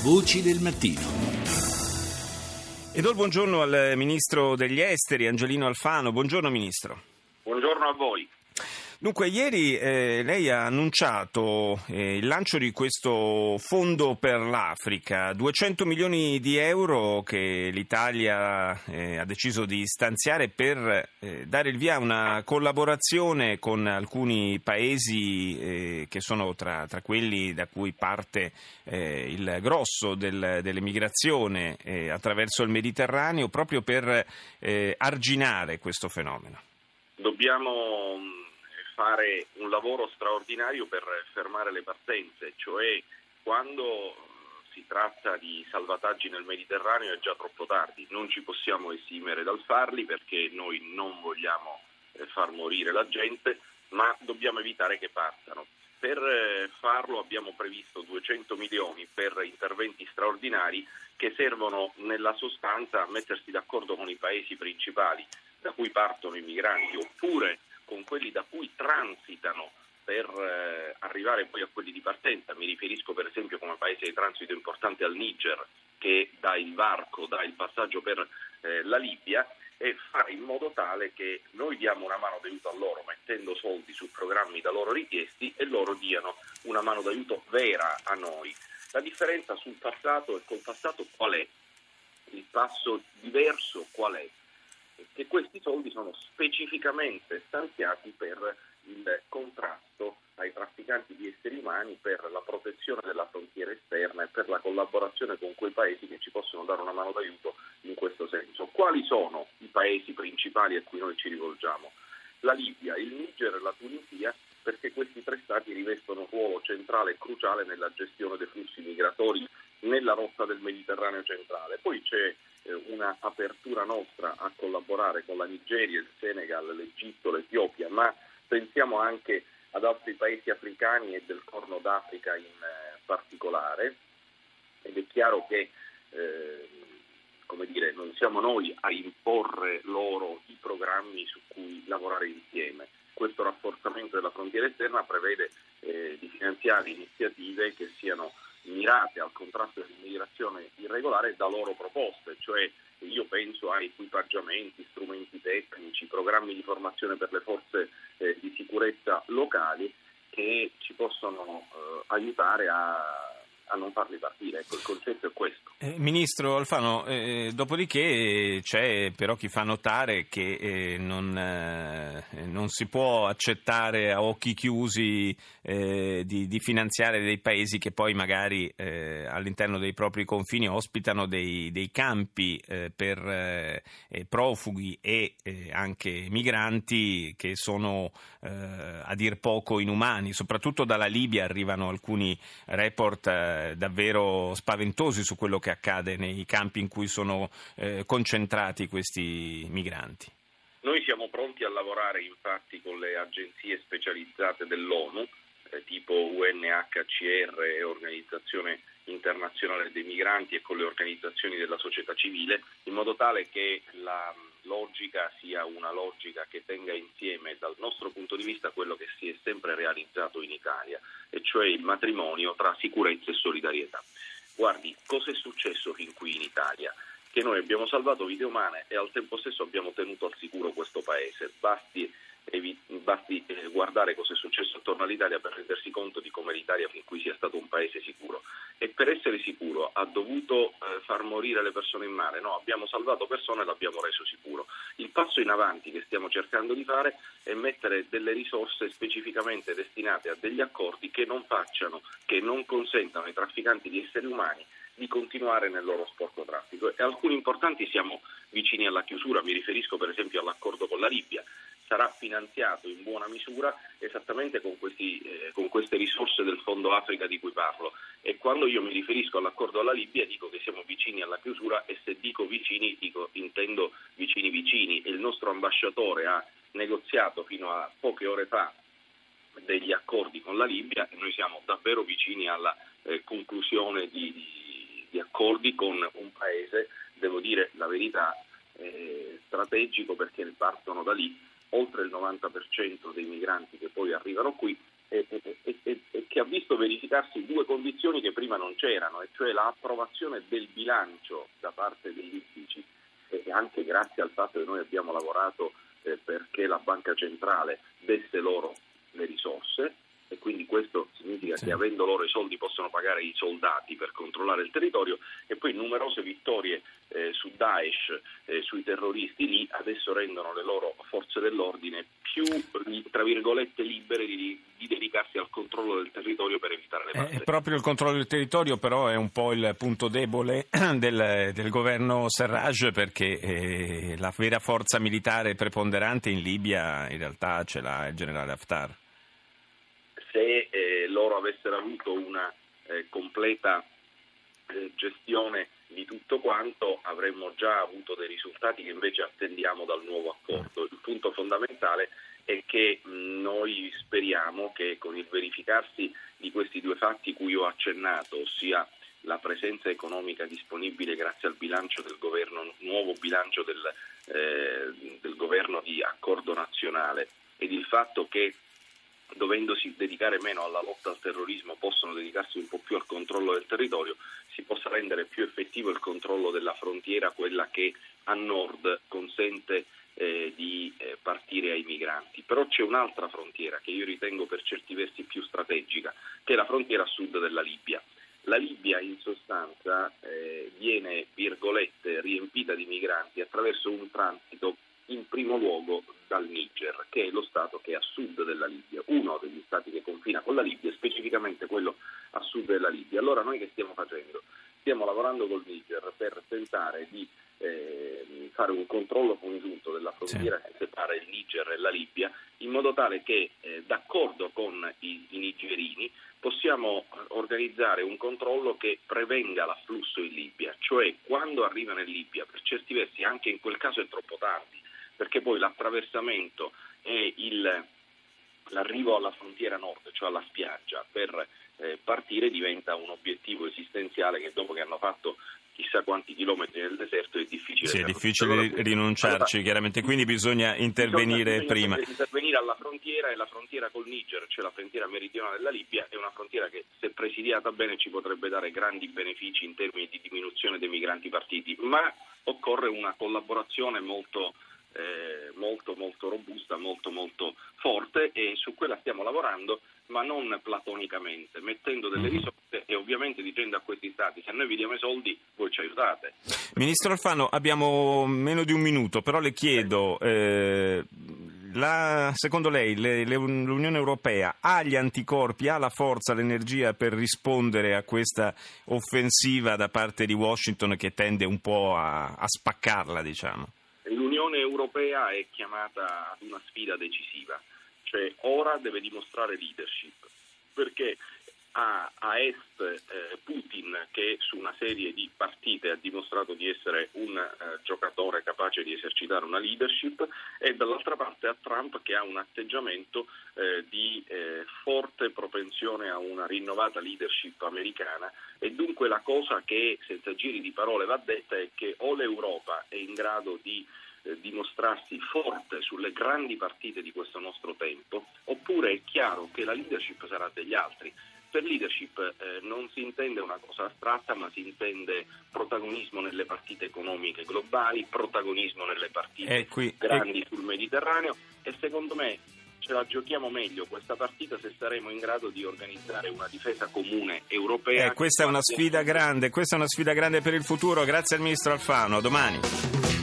Voci del mattino. E do il buongiorno al ministro degli esteri, Angelino Alfano. Buongiorno ministro. Buongiorno a voi. Dunque, ieri eh, lei ha annunciato eh, il lancio di questo fondo per l'Africa, 200 milioni di euro che l'Italia eh, ha deciso di stanziare per eh, dare il via a una collaborazione con alcuni paesi eh, che sono tra, tra, quelli da cui parte eh, il grosso del, dell'emigrazione attraverso il Mediterraneo, proprio per arginare questo fenomeno. Dobbiamo fare un lavoro straordinario per fermare le partenze, cioè quando si tratta di salvataggi nel Mediterraneo è già troppo tardi, non ci possiamo esimere dal farli perché noi non vogliamo eh, far morire la gente, ma dobbiamo evitare che partano. Per eh, farlo abbiamo previsto 200 milioni per interventi straordinari che servono nella sostanza a mettersi d'accordo con i paesi principali da cui partono i migranti oppure con quelli da cui transitano per eh, arrivare poi a quelli di partenza. Mi riferisco per esempio come paese di transito importante al Niger che dà il varco, dà il passaggio per eh, la Libia e fare in modo tale che noi diamo una mano d'aiuto a loro mettendo soldi su programmi da loro richiesti e loro diano una mano d'aiuto vera a noi. La differenza sul passato e col passato qual è? Il passo diverso qual è? Che questi soldi sono specificamente stanziati per il contrasto ai trafficanti di esseri umani, per la protezione della frontiera esterna e per la collaborazione con quei paesi che ci possono dare una mano d'aiuto in questo senso. Quali sono i paesi principali a cui noi ci rivolgiamo? La Libia, il Niger e la Tunisia perché questi tre stati rivestono un ruolo centrale e cruciale nella gestione dei flussi migratori nella rotta del Mediterraneo centrale. Poi c'è una apertura nostra a collaborare con la Nigeria, il Senegal, l'Egitto, l'Etiopia, ma pensiamo anche ad altri paesi africani e del Corno d'Africa in eh, particolare ed è chiaro che eh, come dire, non siamo noi a imporre loro i programmi su cui lavorare insieme. Questo rafforzamento della frontiera esterna prevede eh, di finanziare iniziative che siano mirate al contrasto dell'immigrazione irregolare da loro proposte, cioè io penso a equipaggiamenti, strumenti tecnici, programmi di formazione per le forze eh, di sicurezza locali che ci possono eh, aiutare a a non farli partire. Ecco, il concetto è questo. Eh, Ministro Alfano, eh, dopodiché c'è però chi fa notare che eh, non, eh, non, si può accettare a occhi chiusi eh, di, di, finanziare dei paesi che poi magari eh, all'interno dei propri confini ospitano dei, dei campi per profughi e anche migranti che sono a dir poco inumani. Soprattutto dalla Libia arrivano alcuni report eh, davvero spaventosi su quello che accade nei campi in cui sono eh, concentrati questi migranti. Noi siamo pronti a lavorare infatti con le agenzie specializzate dell'ONU, eh, tipo UNHCR e Organizzazione Internazionale dei Migranti e con le organizzazioni della società civile, in modo tale che la logica sia una logica che tenga insieme dal nostro punto di vista quello che si è sempre realizzato in Italia, e cioè il matrimonio tra sicurezza e solidarietà. Guardi, cosa è successo fin qui in Italia? Che noi abbiamo salvato vite umane e al tempo stesso abbiamo tenuto al sicuro questo paese. Basti basti eh, guardare cosa è successo attorno all'Italia per rendersi conto di come l'Italia fin qui sia stato un paese sicuro. Per essere sicuro ha dovuto eh, far morire le persone in mare, no, abbiamo salvato persone e l'abbiamo reso sicuro. Il passo in avanti che stiamo cercando di fare è mettere delle risorse specificamente destinate a degli accordi che non facciano, che non consentano ai trafficanti di esseri umani di continuare nel loro sporco traffico. E alcuni importanti siamo vicini alla chiusura, mi riferisco per esempio all'accordo con la Libia sarà finanziato in buona misura esattamente con, questi, eh, con, queste risorse del Fondo Africa di cui parlo. E quando io mi riferisco all'accordo alla Libia dico che siamo vicini alla chiusura e se dico vicini dico, intendo vicini vicini. E il nostro ambasciatore ha negoziato fino a poche ore fa degli accordi con la Libia e noi siamo davvero vicini alla eh, conclusione di, di, di, accordi con un paese, devo dire la verità, eh, strategico perché partono da lì oltre il 90% dei migranti che poi arrivano qui e, e, e, e che ha visto verificarsi due condizioni che prima non c'erano, e cioè l'approvazione del bilancio da parte degli uffici, e anche grazie al fatto che noi abbiamo lavorato eh, perché la banca centrale desse loro le risorse e quindi questo significa sì. che avendo loro i soldi possono pagare i soldati per controllare il territorio e poi numerose vittorie eh, su Daesh, eh, sui terroristi lì, adesso rendono le loro forze dell'ordine più, tra virgolette, libere di, di dedicarsi al controllo del territorio per evitare le. Eh, proprio il controllo del territorio però è un po' il punto debole del, del governo Serraj perché eh, la vera forza militare preponderante in Libia in realtà ce l'ha il generale Haftar se eh, loro avessero avuto una eh, completa eh, gestione di tutto quanto avremmo già avuto dei risultati che invece attendiamo dal nuovo accordo. Il punto fondamentale è che noi speriamo che con il verificarsi di questi due fatti cui ho accennato, ossia la presenza economica disponibile grazie al bilancio del governo, nuovo bilancio del, eh, del governo di accordo nazionale ed il fatto che dovendosi dedicare meno alla lotta al terrorismo possono dedicarsi un po' più al controllo del territorio, si possa rendere più effettivo il controllo della frontiera, quella che a nord consente eh, di eh, partire ai migranti. Però c'è un'altra frontiera che io ritengo per certi versi più strategica, che è la frontiera sud della Libia. La Libia in sostanza eh, viene, virgolette, riempita di migranti attraverso un transito in primo luogo dal Niger, che è lo Stato che è a sud della Libia, uno degli Stati che confina con la Libia, specificamente quello a sud della Libia. Allora noi che stiamo facendo? Stiamo lavorando col Niger per tentare di eh, fare un controllo congiunto della frontiera sì. che separa il Niger e la Libia, in modo tale che, eh, d'accordo con i, i nigerini, possiamo organizzare un controllo che prevenga l'afflusso in Libia, cioè quando arrivano in Libia, per certi versi anche in quel caso è troppo tardi, perché poi l'attraversamento e il, l'arrivo alla frontiera nord, cioè alla spiaggia, per eh, partire diventa un obiettivo esistenziale che dopo che hanno fatto chissà quanti chilometri nel deserto è difficile. Sì, è difficile allora, rinunciarci, allora, chiaramente, quindi bisogna intervenire bisogna prima. Intervenire alla frontiera e la frontiera col Niger, cioè la frontiera meridionale della Libia, è una frontiera che se presidiata bene ci potrebbe dare grandi benefici in termini di diminuzione dei migranti partiti, ma occorre una collaborazione molto eh, molto molto robusta, molto molto forte e su quella stiamo lavorando, ma non platonicamente, mettendo delle mhm. risorse e ovviamente dicendo a questi stati se noi vi diamo i soldi voi ci aiutate. Ministro Alfano, abbiamo meno di un minuto, però le chiedo, eh, la, secondo lei le, le, l'Unione Europea ha gli anticorpi, ha la forza, l'energia per rispondere a questa offensiva da parte di Washington che tende un po' a, a spaccarla, diciamo? l'Unione Europea è chiamata ad una sfida decisiva, cioè ora deve dimostrare leadership, perché a, a est eh, Putin che su una serie di partite ha dimostrato di essere un eh, giocatore capace di esercitare una leadership e dall'altra parte a Trump che ha un atteggiamento eh, di eh, forte propensione a una rinnovata leadership americana. E dunque la cosa che senza giri di parole va detta è che o l'Europa è in grado di eh, dimostrarsi forte sulle grandi partite di questo nostro tempo, oppure è chiaro che la leadership sarà degli altri. Per leadership eh, non si intende una cosa astratta, ma si intende protagonismo nelle partite economiche globali, protagonismo nelle partite qui, grandi e... sul Mediterraneo e secondo me ce la giochiamo meglio questa partita se saremo in grado di organizzare una difesa comune europea. Eh, questa è una sfida grande, questa è una sfida grande per il futuro. Grazie al ministro Alfano, a domani.